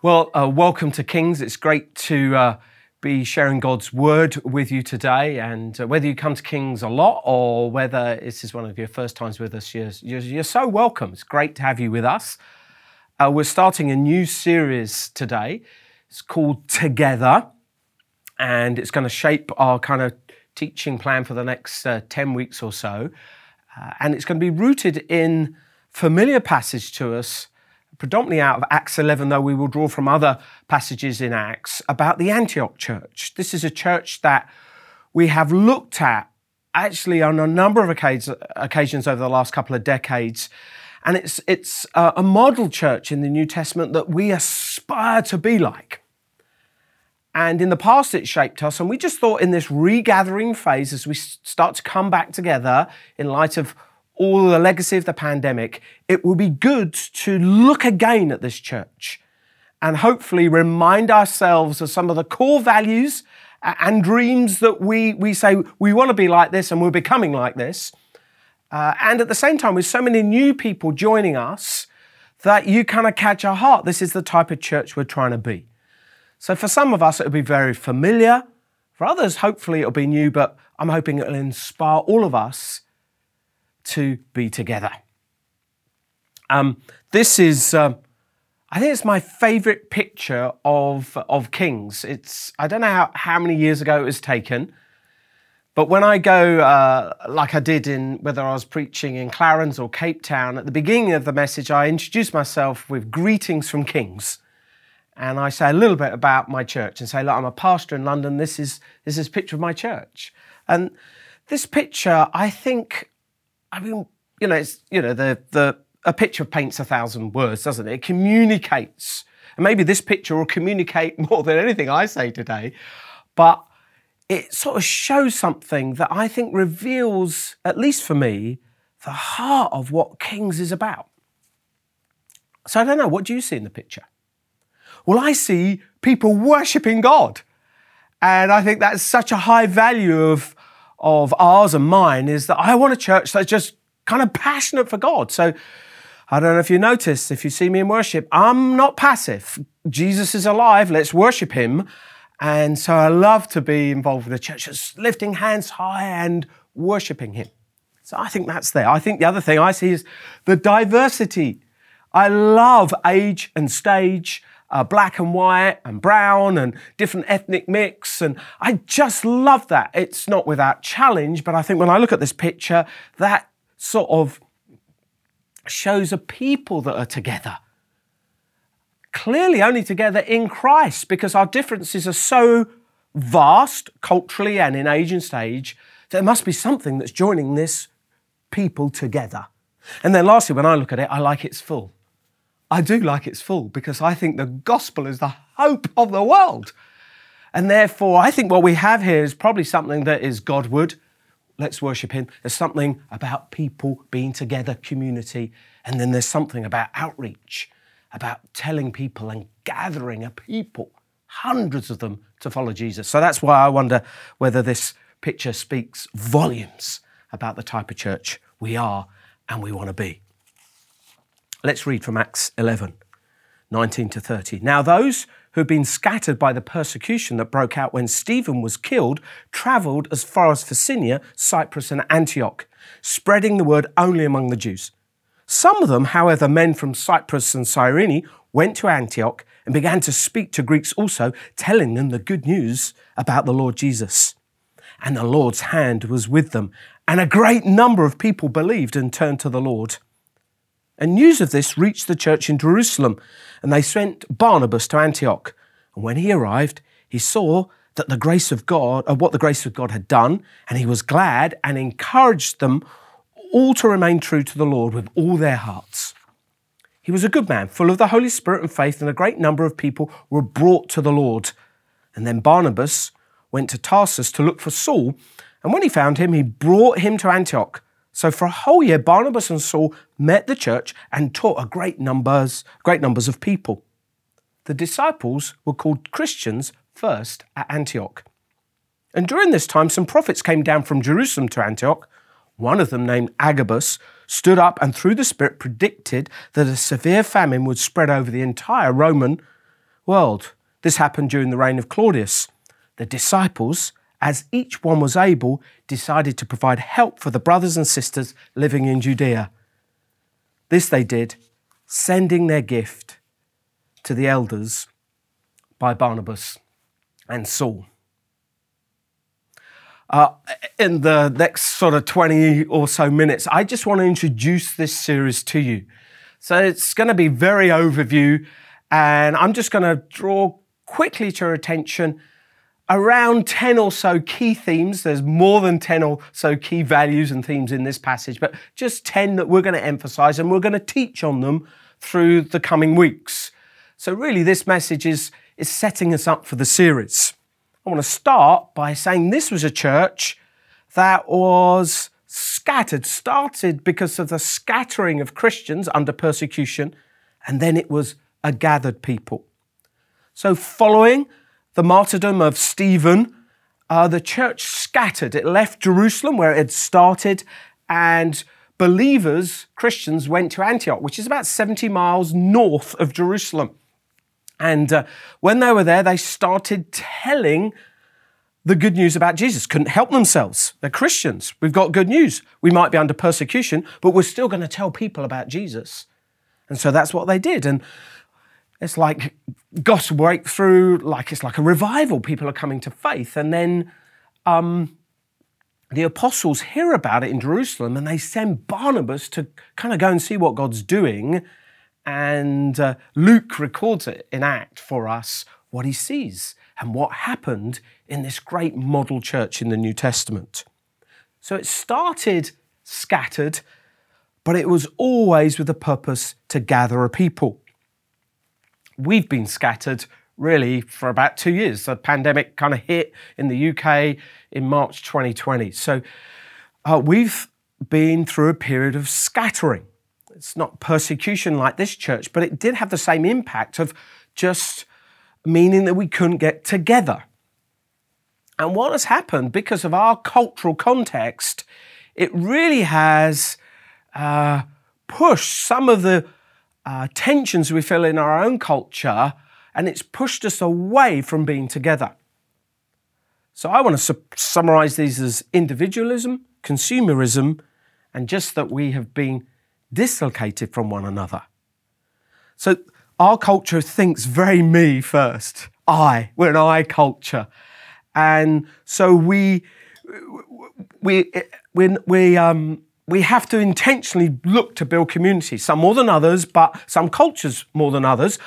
Well, uh, welcome to Kings. It's great to uh, be sharing God's word with you today. And uh, whether you come to Kings a lot or whether this is one of your first times with us, you're, you're, you're so welcome. It's great to have you with us. Uh, we're starting a new series today. It's called Together, and it's going to shape our kind of teaching plan for the next uh, 10 weeks or so. Uh, and it's going to be rooted in familiar passage to us predominantly out of Acts 11, though we will draw from other passages in Acts, about the Antioch church. This is a church that we have looked at actually on a number of occasions over the last couple of decades. And it's, it's a model church in the New Testament that we aspire to be like. And in the past, it shaped us. And we just thought in this regathering phase, as we start to come back together in light of all the legacy of the pandemic, it will be good to look again at this church and hopefully remind ourselves of some of the core values and dreams that we, we say we want to be like this and we're becoming like this. Uh, and at the same time, with so many new people joining us, that you kind of catch our heart. This is the type of church we're trying to be. So for some of us, it'll be very familiar. For others, hopefully, it'll be new, but I'm hoping it'll inspire all of us to be together. Um, this is, uh, I think it's my favourite picture of, of kings. It's, I don't know how, how many years ago it was taken, but when I go, uh, like I did in whether I was preaching in Clarens or Cape Town, at the beginning of the message, I introduce myself with greetings from kings. And I say a little bit about my church and say, look, I'm a pastor in London. This is, this is a picture of my church. And this picture, I think, I mean, you know, it's you know the the a picture paints a thousand words, doesn't it? It communicates, and maybe this picture will communicate more than anything I say today, but it sort of shows something that I think reveals, at least for me, the heart of what Kings is about. So I don't know, what do you see in the picture? Well, I see people worshipping God. And I think that's such a high value of of ours and mine is that I want a church that's just kind of passionate for God. So I don't know if you notice, if you see me in worship, I'm not passive. Jesus is alive, let's worship him. And so I love to be involved with the church that's lifting hands high and worshiping him. So I think that's there. I think the other thing I see is the diversity. I love age and stage uh, black and white and brown and different ethnic mix. And I just love that. It's not without challenge, but I think when I look at this picture, that sort of shows a people that are together. Clearly, only together in Christ because our differences are so vast culturally and in age and stage. There must be something that's joining this people together. And then, lastly, when I look at it, I like it's full. I do like it's full because I think the gospel is the hope of the world. And therefore, I think what we have here is probably something that is Godward. Let's worship Him. There's something about people being together, community. And then there's something about outreach, about telling people and gathering a people, hundreds of them, to follow Jesus. So that's why I wonder whether this picture speaks volumes about the type of church we are and we want to be. Let's read from Acts 11, 19 to 30. Now, those who had been scattered by the persecution that broke out when Stephen was killed travelled as far as Phoenicia, Cyprus, and Antioch, spreading the word only among the Jews. Some of them, however, men from Cyprus and Cyrene, went to Antioch and began to speak to Greeks also, telling them the good news about the Lord Jesus. And the Lord's hand was with them, and a great number of people believed and turned to the Lord. And news of this reached the church in Jerusalem, and they sent Barnabas to Antioch. And when he arrived, he saw that the grace of God, or what the grace of God had done, and he was glad and encouraged them all to remain true to the Lord with all their hearts. He was a good man, full of the Holy Spirit and faith, and a great number of people were brought to the Lord. And then Barnabas went to Tarsus to look for Saul, and when he found him, he brought him to Antioch. So for a whole year, Barnabas and Saul met the church and taught a great numbers, great numbers of people. The disciples were called Christians first at Antioch. And during this time, some prophets came down from Jerusalem to Antioch. One of them, named Agabus, stood up and through the Spirit predicted that a severe famine would spread over the entire Roman world. This happened during the reign of Claudius. The disciples, as each one was able, decided to provide help for the brothers and sisters living in Judea. This they did, sending their gift to the elders by Barnabas and Saul. Uh, in the next sort of 20 or so minutes, I just want to introduce this series to you. So it's going to be very overview, and I'm just going to draw quickly to your attention around 10 or so key themes. There's more than 10 or so key values and themes in this passage, but just 10 that we're going to emphasize and we're going to teach on them through the coming weeks. So, really, this message is, is setting us up for the series. I want to start by saying this was a church that was scattered, started because of the scattering of Christians under persecution, and then it was a gathered people. So, following the martyrdom of Stephen, uh, the church scattered. It left Jerusalem where it had started, and believers, Christians, went to Antioch, which is about 70 miles north of Jerusalem. And uh, when they were there, they started telling the good news about Jesus. Couldn't help themselves. They're Christians. We've got good news. We might be under persecution, but we're still going to tell people about Jesus. And so that's what they did. And it's like gospel breakthrough, like it's like a revival. People are coming to faith. And then um, the apostles hear about it in Jerusalem and they send Barnabas to kind of go and see what God's doing. And uh, Luke records it in Act for us what he sees and what happened in this great model church in the New Testament. So it started scattered, but it was always with a purpose to gather a people. We've been scattered really for about two years. The pandemic kind of hit in the UK in March 2020. So uh, we've been through a period of scattering. It's not persecution like this church, but it did have the same impact of just meaning that we couldn't get together. And what has happened because of our cultural context, it really has uh, pushed some of the uh, tensions we feel in our own culture and it's pushed us away from being together. So I want to su- summarize these as individualism, consumerism, and just that we have been dislocated from one another. So our culture thinks very me first. I. We're an I culture. And so we we we we um we have to intentionally look to build community, some more than others, but some cultures more than others.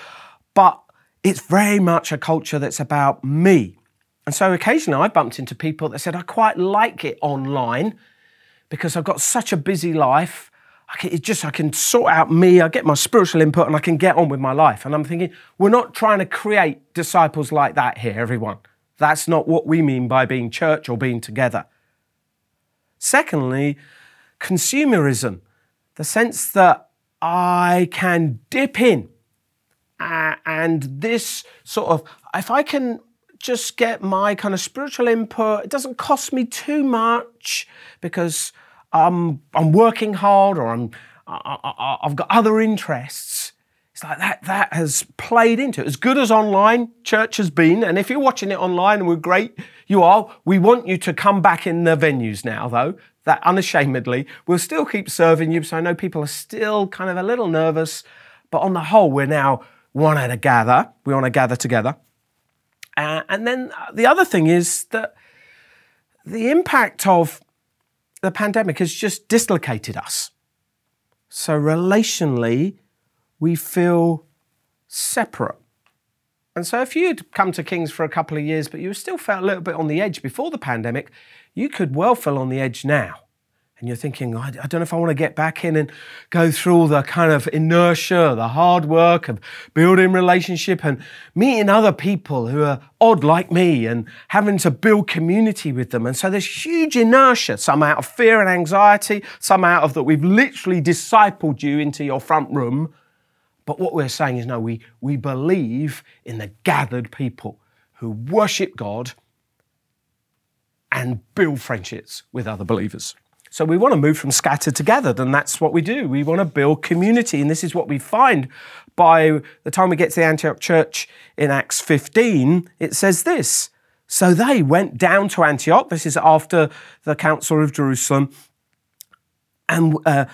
But it's very much a culture that's about me. And so occasionally I bumped into people that said, I quite like it online because I've got such a busy life I can, it just I can sort out me, I get my spiritual input, and I can get on with my life. And I'm thinking, we're not trying to create disciples like that here, everyone. That's not what we mean by being church or being together. Secondly, consumerism, the sense that I can dip in. And this sort of, if I can just get my kind of spiritual input, it doesn't cost me too much because I'm, I'm working hard or I'm, I, have got other interests. It's like that, that has played into it. As good as online church has been, and if you're watching it online and we're great, you are, we want you to come back in the venues now, though, that unashamedly. We'll still keep serving you, so I know people are still kind of a little nervous, but on the whole, we're now wanting to gather. We want to gather together. Uh, and then the other thing is that the impact of the pandemic has just dislocated us. So, relationally, we feel separate. And so, if you'd come to Kings for a couple of years, but you still felt a little bit on the edge before the pandemic, you could well feel on the edge now and you're thinking, I, don't know if I want to get back in and go through all the kind of inertia, the hard work of building relationship and meeting other people who are odd like me and having to build community with them. And so there's huge inertia, some out of fear and anxiety, some out of that we've literally discipled you into your front room. But what we're saying is, no, we, we believe in the gathered people who worship God and build friendships with other believers. So we want to move from scattered to gathered, and that's what we do. We want to build community, and this is what we find by the time we get to the Antioch church in Acts 15. It says this So they went down to Antioch. This is after the Council of Jerusalem. And, uh,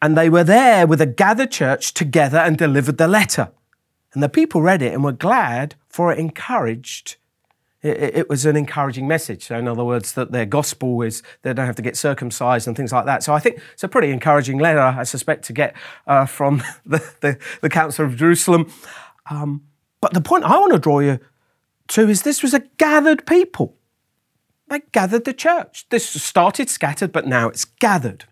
and they were there with a gathered church together and delivered the letter. And the people read it and were glad, for it encouraged it, it, was an encouraging message. So, in other words, that their gospel is they don't have to get circumcised and things like that. So, I think it's a pretty encouraging letter, I suspect, to get uh, from the, the, the, Council of Jerusalem. Um, but the point I want to draw you to is this was a gathered people. They gathered the church. This started scattered, but now it's gathered.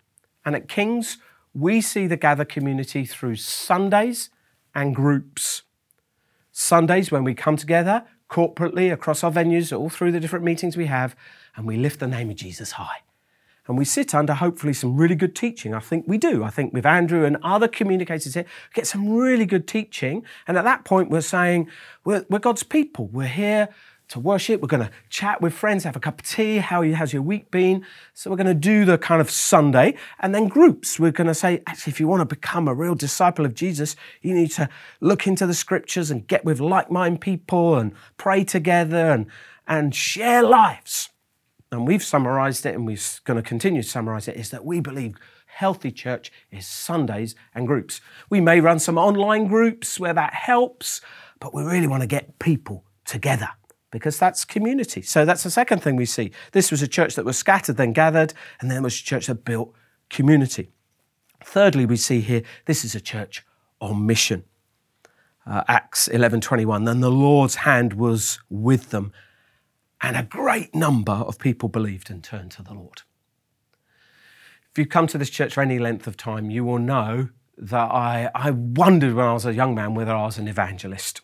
And at King's, we see the Gather community through Sundays and groups. Sundays, when we come together, corporately across our venues, all through the different meetings we have, and we lift the name of Jesus high. And we sit under hopefully some really good teaching. I think we do. I think with Andrew and other communicators here, get some really good teaching. And at that point, we're saying, we're, we're God's people. We're here to worship. We're going to chat with friends, have a cup of tea. How has your week been? So we're going to do the kind of Sunday and then groups. We're going to say, actually, if you want to become a real disciple of Jesus, you need to look into the scriptures and get with like-minded people and pray together and, and share lives. And we've summarized it and we're going to continue to summarize it is that we believe healthy church is Sundays and groups. We may run some online groups where that helps, but we really want to get people together because that's community. So that's the second thing we see. This was a church that was scattered, then gathered, and then was a church that built community. Thirdly, we see here this is a church on mission. Uh, Acts 11:21. Then the Lord's hand was with them, and a great number of people believed and turned to the Lord. If you've come to this church for any length of time, you will know that I, I wondered when I was a young man whether I was an evangelist.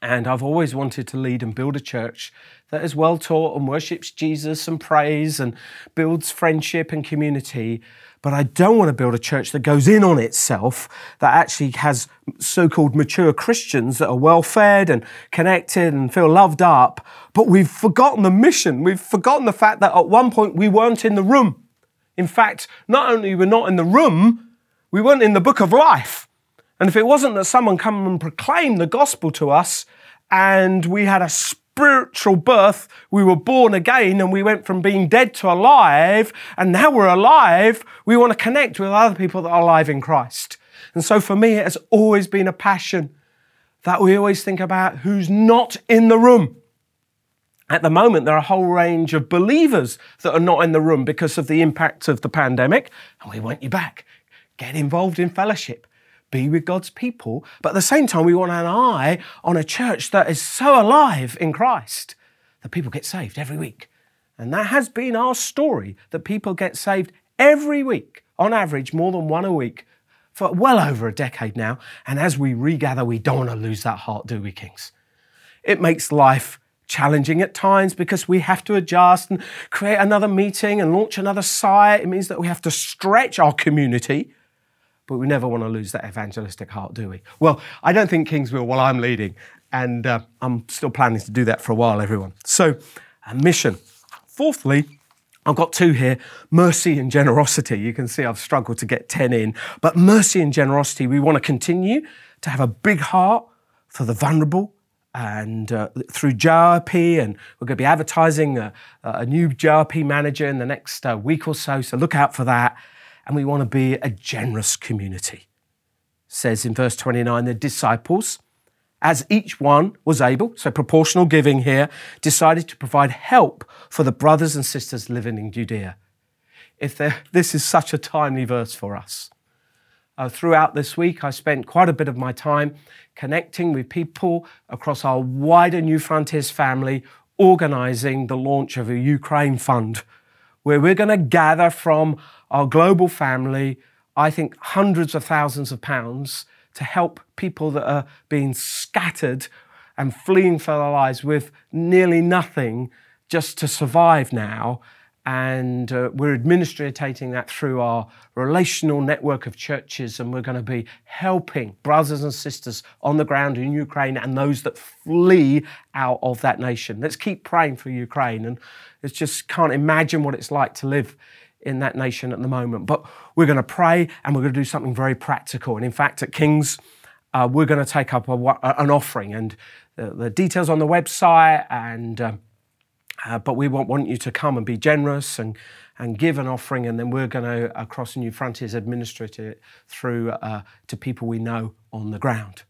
And I've always wanted to lead and build a church that is well taught and worships Jesus and prays and builds friendship and community. But I don't want to build a church that goes in on itself, that actually has so called mature Christians that are well fed and connected and feel loved up. But we've forgotten the mission. We've forgotten the fact that at one point we weren't in the room. In fact, not only were we not in the room, we weren't in the book of life. And if it wasn't that someone come and proclaimed the gospel to us and we had a spiritual birth, we were born again and we went from being dead to alive and now we're alive, we want to connect with other people that are alive in Christ. And so for me, it has always been a passion that we always think about who's not in the room. At the moment, there are a whole range of believers that are not in the room because of the impact of the pandemic, and we want you back. Get involved in fellowship be with God's people. But at the same time, we want an eye on a church that is so alive in Christ that people get saved every week. And that has been our story that people get saved every week, on average, more than one a week, for well over a decade now. And as we regather, we don't want to lose that heart, do we, Kings? It makes life challenging at times because we have to adjust and create another meeting and launch another site. It means that we have to stretch our community but we never want to lose that evangelistic heart, do we? Well, I don't think Kings will while I'm leading, and uh, I'm still planning to do that for a while, everyone. So, a mission. Fourthly, I've got two here mercy and generosity. You can see I've struggled to get 10 in, but mercy and generosity, we want to continue to have a big heart for the vulnerable. And uh, through JRP, and we're going to be advertising a, a new JRP manager in the next uh, week or so, so look out for that and we want to be a generous community. It says in verse 29, the disciples, as each one was able, so proportional giving here, decided to provide help for the brothers and sisters living in Judea. If this is such a timely verse for us. Uh, throughout this week, I spent quite a bit of my time connecting with people across our wider Newfrontiers family, organizing the launch of a Ukraine fund, where we're going to gather from our global family, I think, hundreds of thousands of pounds to help people that are being scattered and fleeing for their lives with nearly nothing just to survive now. And uh, we're administrating that through our relational network of churches and we're going to be helping brothers and sisters on the ground in Ukraine and those that flee out of that nation. Let's keep praying for Ukraine and it's just can't imagine what it's like to live in that nation at the moment. But we're going to pray and we're going to do something very practical. And in fact, at King's, uh, we're going to take up a, an offering and the, the, details on the website and um, uh, but we want, want you to come and be generous and, and give an offering, and then we're going to, across Newfrontiers, administrate it through uh, to people we know on the ground.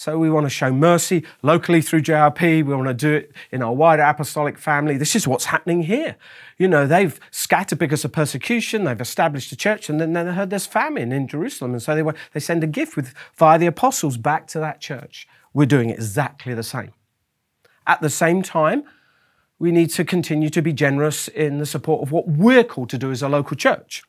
So we want to show mercy locally through JRP. We want to do it in our wider apostolic family. This is what's happening here. You know, they've scattered because of persecution. They've established a church, and then they heard there's famine in Jerusalem, and so they they send a gift with via the apostles back to that church. We're doing exactly the same. At the same time, we need to continue to be generous in the support of what we're called to do as a local church.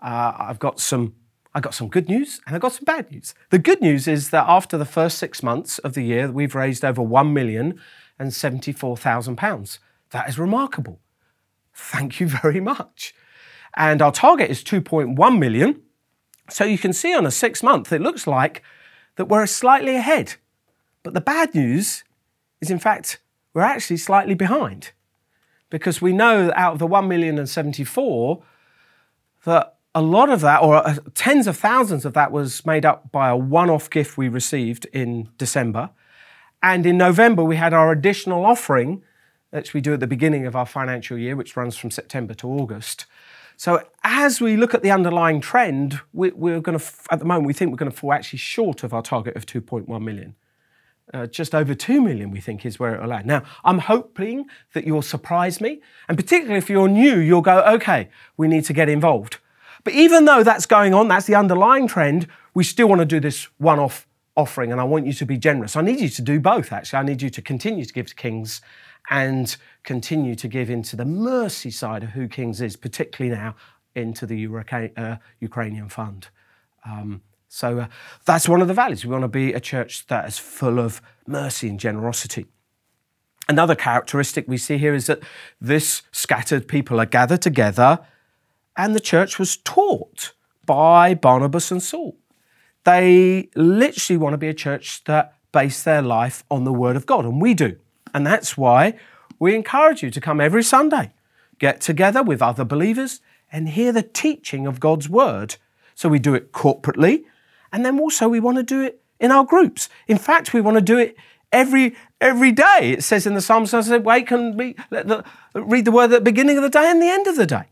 Uh, I've got some I got some good news and I've got some bad news. The good news is that after the first six months of the year, we've raised over one million and seventy-four thousand pounds. That is remarkable. Thank you very much. And our target is 2.1 million. So you can see on a six month, it looks like that we're slightly ahead. But the bad news is, in fact, we're actually slightly behind because we know that out of the 1 million and 74 that a lot of that, or uh, tens of thousands of that, was made up by a one off gift we received in December. And in November, we had our additional offering, which we do at the beginning of our financial year, which runs from September to August. So as we look at the underlying trend, we, are going to, at the moment, we think we're going to fall actually short of our target of 2.1 million uh, just over 2 million, we think, is where it will land. Now, I'm hoping that you'll surprise me. And particularly if you're new, you'll go, okay, we need to get involved. But even though that's going on, that's the underlying trend, we still want to do this one off offering. And I want you to be generous. I need you to do both, actually. I need you to continue to give to Kings and continue to give into the mercy side of who Kings is, particularly now into the uh, Ukrainian fund. Um, so uh, that's one of the values. We want to be a church that is full of mercy and generosity. Another characteristic we see here is that this scattered people are gathered together and the church was taught by Barnabas and Saul. They literally want to be a church that base their life on the Word of God, and we do. And that's why we encourage you to come every Sunday, get together with other believers, and hear the teaching of God's Word. So we do it corporately, and then also we want to do it in our groups. In fact, we want to do it every every day. It says in the Psalms, I said, wake and read the, read the word at the beginning of the day and the end of the day.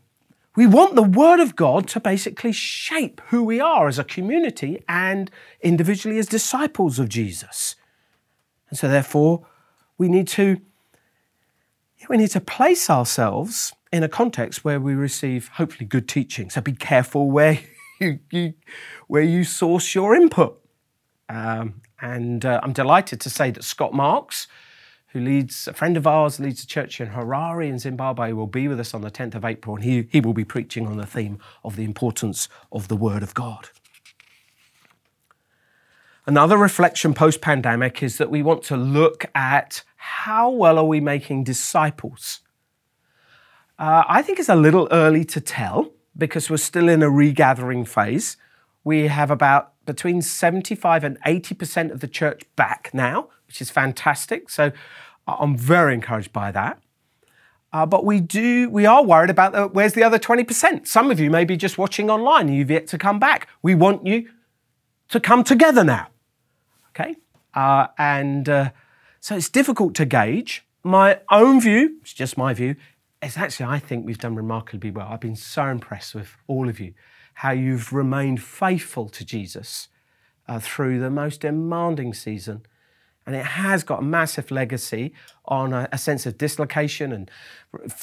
We want the word of God to basically shape who we are as a community and individually as disciples of Jesus. And so therefore, we need to we need to place ourselves in a context where we receive hopefully good teaching. So be careful where you, you, where you source your input. Um, and uh, I'm delighted to say that Scott Marks, who leads a friend of ours, leads a church in Harare in Zimbabwe, will be with us on the 10th of April, and he, he will be preaching on the theme of the importance of the Word of God. Another reflection post pandemic is that we want to look at how well are we making disciples. Uh, I think it's a little early to tell because we're still in a regathering phase. We have about between 75 and 80% of the church back now, which is fantastic. So I'm very encouraged by that. Uh, but we do, we are worried about the, where's the other 20%. Some of you may be just watching online. You've yet to come back. We want you to come together now. Okay? Uh, and uh, so it's difficult to gauge. My own view, it's just my view, it's actually, I think we've done remarkably well. I've been so impressed with all of you, how you've remained faithful to Jesus uh, through the most demanding season. And it has got a massive legacy on a, a sense of dislocation and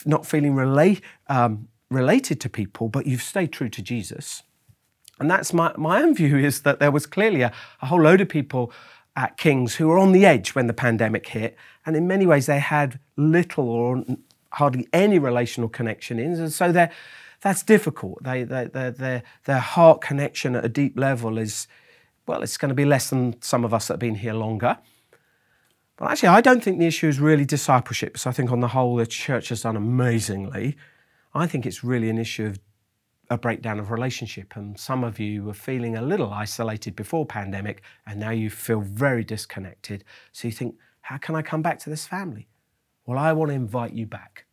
not feeling relate, um, related to people, but you've stayed true to Jesus. And that's my, my own view is that there was clearly a, a whole load of people at King's who were on the edge when the pandemic hit. And in many ways, they had little or hardly any relational connection in. And so that's difficult. They, they, their, their heart connection at a deep level is, well, it's going to be less than some of us that have been here longer. But actually, I don't think the issue is really discipleship. So I think on the whole, the church has done amazingly. I think it's really an issue of a breakdown of relationship. And some of you were feeling a little isolated before pandemic, and now you feel very disconnected. So you think, how can I come back to this family? Well, I want to invite you back.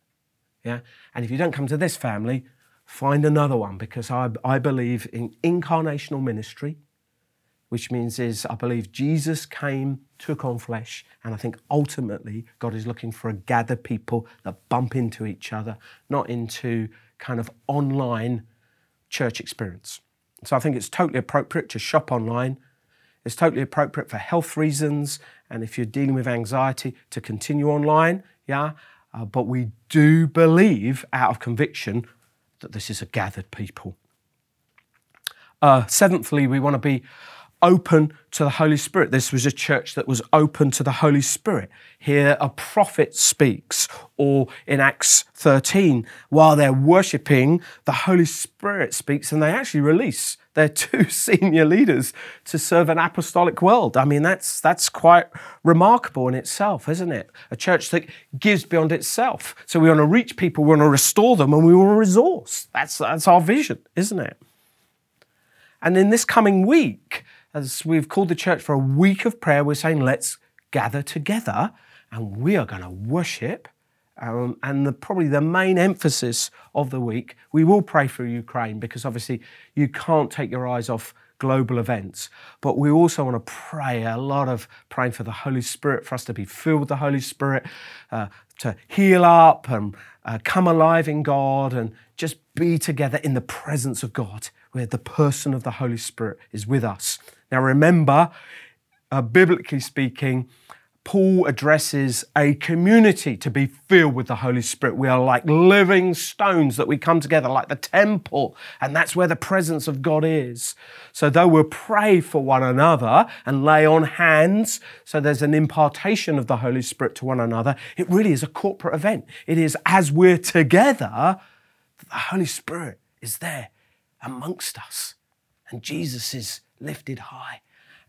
Yeah. And if you don't come to this family, find another one because I, I believe in incarnational ministry, which means is I believe Jesus came, took on flesh, and I think ultimately God is looking for a gather people that bump into each other, not into kind of online church experience. So I think it's totally appropriate to shop online. It's totally appropriate for health reasons, and if you're dealing with anxiety, to continue online. Yeah, uh, but we do believe, out of conviction, that this is a gathered people. Uh, seventhly, we want to be open to the Holy Spirit. This was a church that was open to the Holy Spirit. Here, a prophet speaks, or in Acts 13, while they're worshipping, the Holy Spirit speaks, and they actually release their two senior leaders to serve an apostolic world. I mean, that's, that's quite remarkable in itself, isn't it? A church that gives beyond itself. So we want to reach people, we want to restore them, and we want to resource. That's, that's our vision, isn't it? And in this coming week, as we've called the church for a week of prayer, we're saying let's gather together and we are going to worship. Um, and the, probably the main emphasis of the week, we will pray for Ukraine because obviously you can't take your eyes off global events. But we also want to pray a lot of praying for the Holy Spirit, for us to be filled with the Holy Spirit, uh, to heal up and uh, come alive in God and just be together in the presence of God, where the person of the Holy Spirit is with us. Now, remember, uh, biblically speaking, Paul addresses a community to be filled with the Holy Spirit. We are like living stones that we come together like the temple, and that's where the presence of God is. So, though we'll pray for one another and lay on hands, so there's an impartation of the Holy Spirit to one another, it really is a corporate event. It is as we're together that the Holy Spirit is there amongst us, and Jesus is lifted high.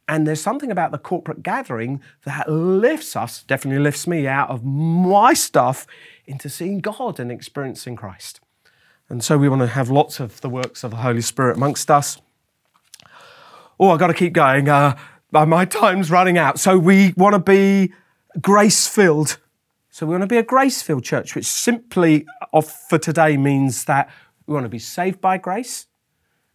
And there's something about the corporate gathering that lifts us, definitely lifts me out of my stuff into seeing God and experiencing Christ. And so we want to have lots of the works of the Holy Spirit amongst us. Oh, I've got to keep going. Uh, my time's running out. So we want to be grace filled. So we want to be a grace filled church, which simply for today means that we want to be saved by grace.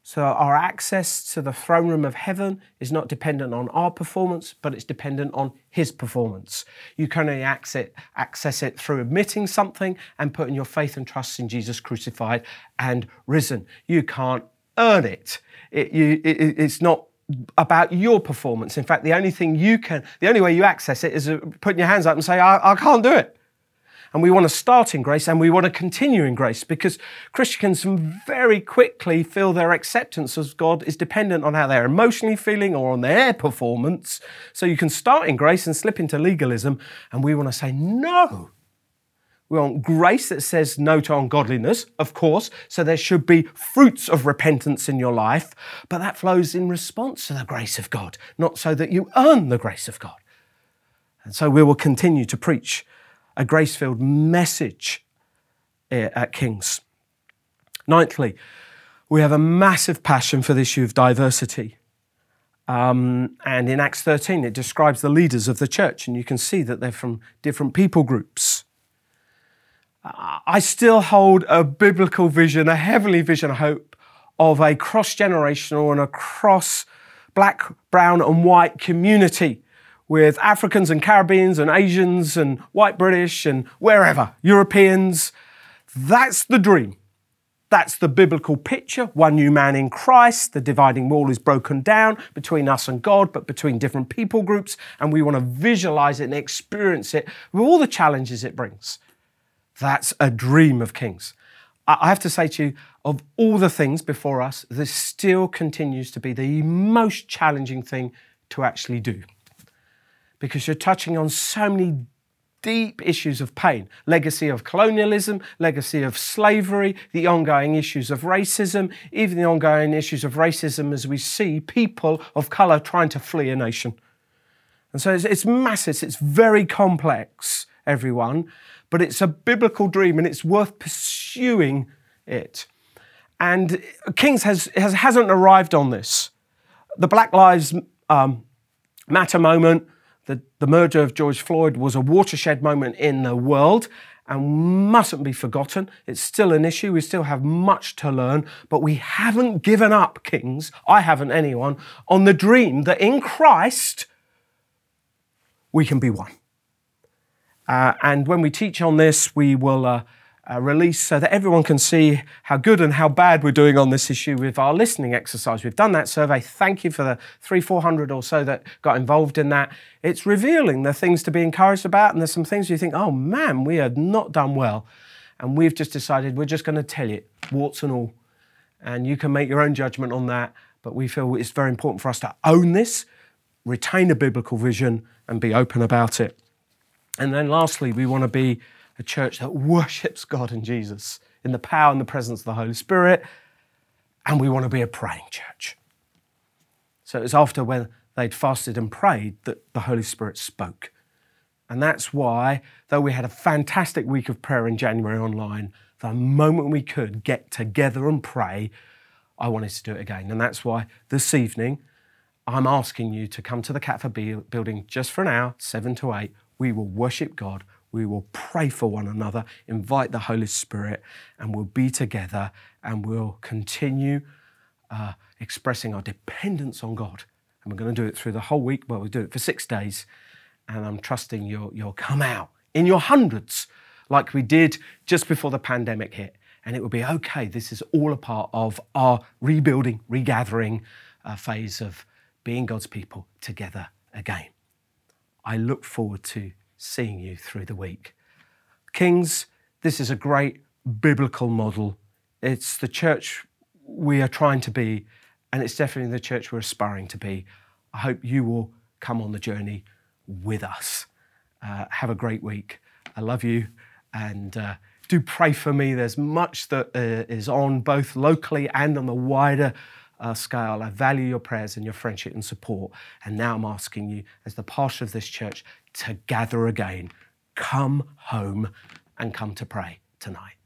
So our access to the throne room of heaven is not dependent on our performance, but it's dependent on his performance. You can only access, access it through admitting something and putting your faith and trust in Jesus crucified and risen. You can't earn it. it, you, it it's not about your performance. In fact, the only thing you can, the only way you access it is uh, putting your hands up and say, I, I can't do it and we want to start in grace and we want to continue in grace because Christians can very quickly feel their acceptance of God is dependent on how they're emotionally feeling or on their performance. So you can start in grace and slip into legalism, and we want to say no. We want grace that says no to ungodliness, of course, so there should be fruits of repentance in your life, but that flows in response to the grace of God, not so that you earn the grace of God. And so we will continue to preach a grace filled message at King's. Ninthly, we have a massive passion for the issue of diversity. Um, and in Acts 13, it describes the leaders of the church, and you can see that they're from different people groups. I still hold a biblical vision, a heavenly vision, I hope, of a cross generational and a cross black, brown, and white community with Africans and Caribbeans and Asians and white British and wherever, Europeans. That's the dream. That's the biblical picture. One new man in Christ. The dividing wall is broken down between us and God, but between different people groups. And we want to visualize it and experience it with all the challenges it brings. That's a dream of kings. I have to say to you, of all the things before us, this still continues to be the most challenging thing to actually do because you're touching on so many deep issues of pain legacy of colonialism, legacy of slavery, the ongoing issues of racism, even the ongoing issues of racism as we see people of colour trying to flee a nation. And so it's, it's massive, it's very complex, everyone, but it's a biblical dream and it's worth pursuing it. And Kings has, has, hasn't arrived on this. The Black Lives um, Matter moment, the, the murder of George Floyd was a watershed moment in the world and mustn't be forgotten. It's still an issue. We still have much to learn, but we haven't given up, Kings. I haven't anyone, on the dream that in Christ we can be one. Uh, and when we teach on this, we will uh, uh, release so that everyone can see how good and how bad we're doing on this issue with our listening exercise. We've done that survey. Thank you for the three, 400 or so that got involved in that. It's revealing the things to be encouraged about, and there's some things you think, oh man, we have not done well. And we've just decided we're just going to tell you, warts and all. And you can make your own judgment on that. But we feel it's very important for us to own this, retain a biblical vision, and be open about it. And then lastly, we want to be a church that worships God and Jesus in the power and the presence of the Holy Spirit. And we want to be a praying church. So it was after when they'd fasted and prayed that the Holy Spirit spoke. And that's why, though we had a fantastic week of prayer in January online, the moment we could get together and pray, I wanted to do it again. And that's why this evening, I'm asking you to come to the Catford building just for an hour, 7 to 8. We will worship God we will pray for one another, invite the Holy Spirit, and we'll be together and we'll continue uh, expressing our dependence on God. And we're going to do it through the whole week. Well, we'll do it for six days. And I'm trusting you'll, you'll come out in your hundreds like we did just before the pandemic hit. And it will be okay. This is all a part of our rebuilding, regathering uh, phase of being God's people together again. I look forward to seeing you through the week. Kings, this is a great biblical model. It's the church we are trying to be, and it's definitely the church we're aspiring to be. I hope you will come on the journey with us. Uh, have a great week. I love you, and uh, do pray for me. There's much that uh, is on both locally and on the wider uh, scale. I value your prayers and your friendship and support. And now I'm asking you, as the pastor of this church, to gather again. Come home and come to pray tonight.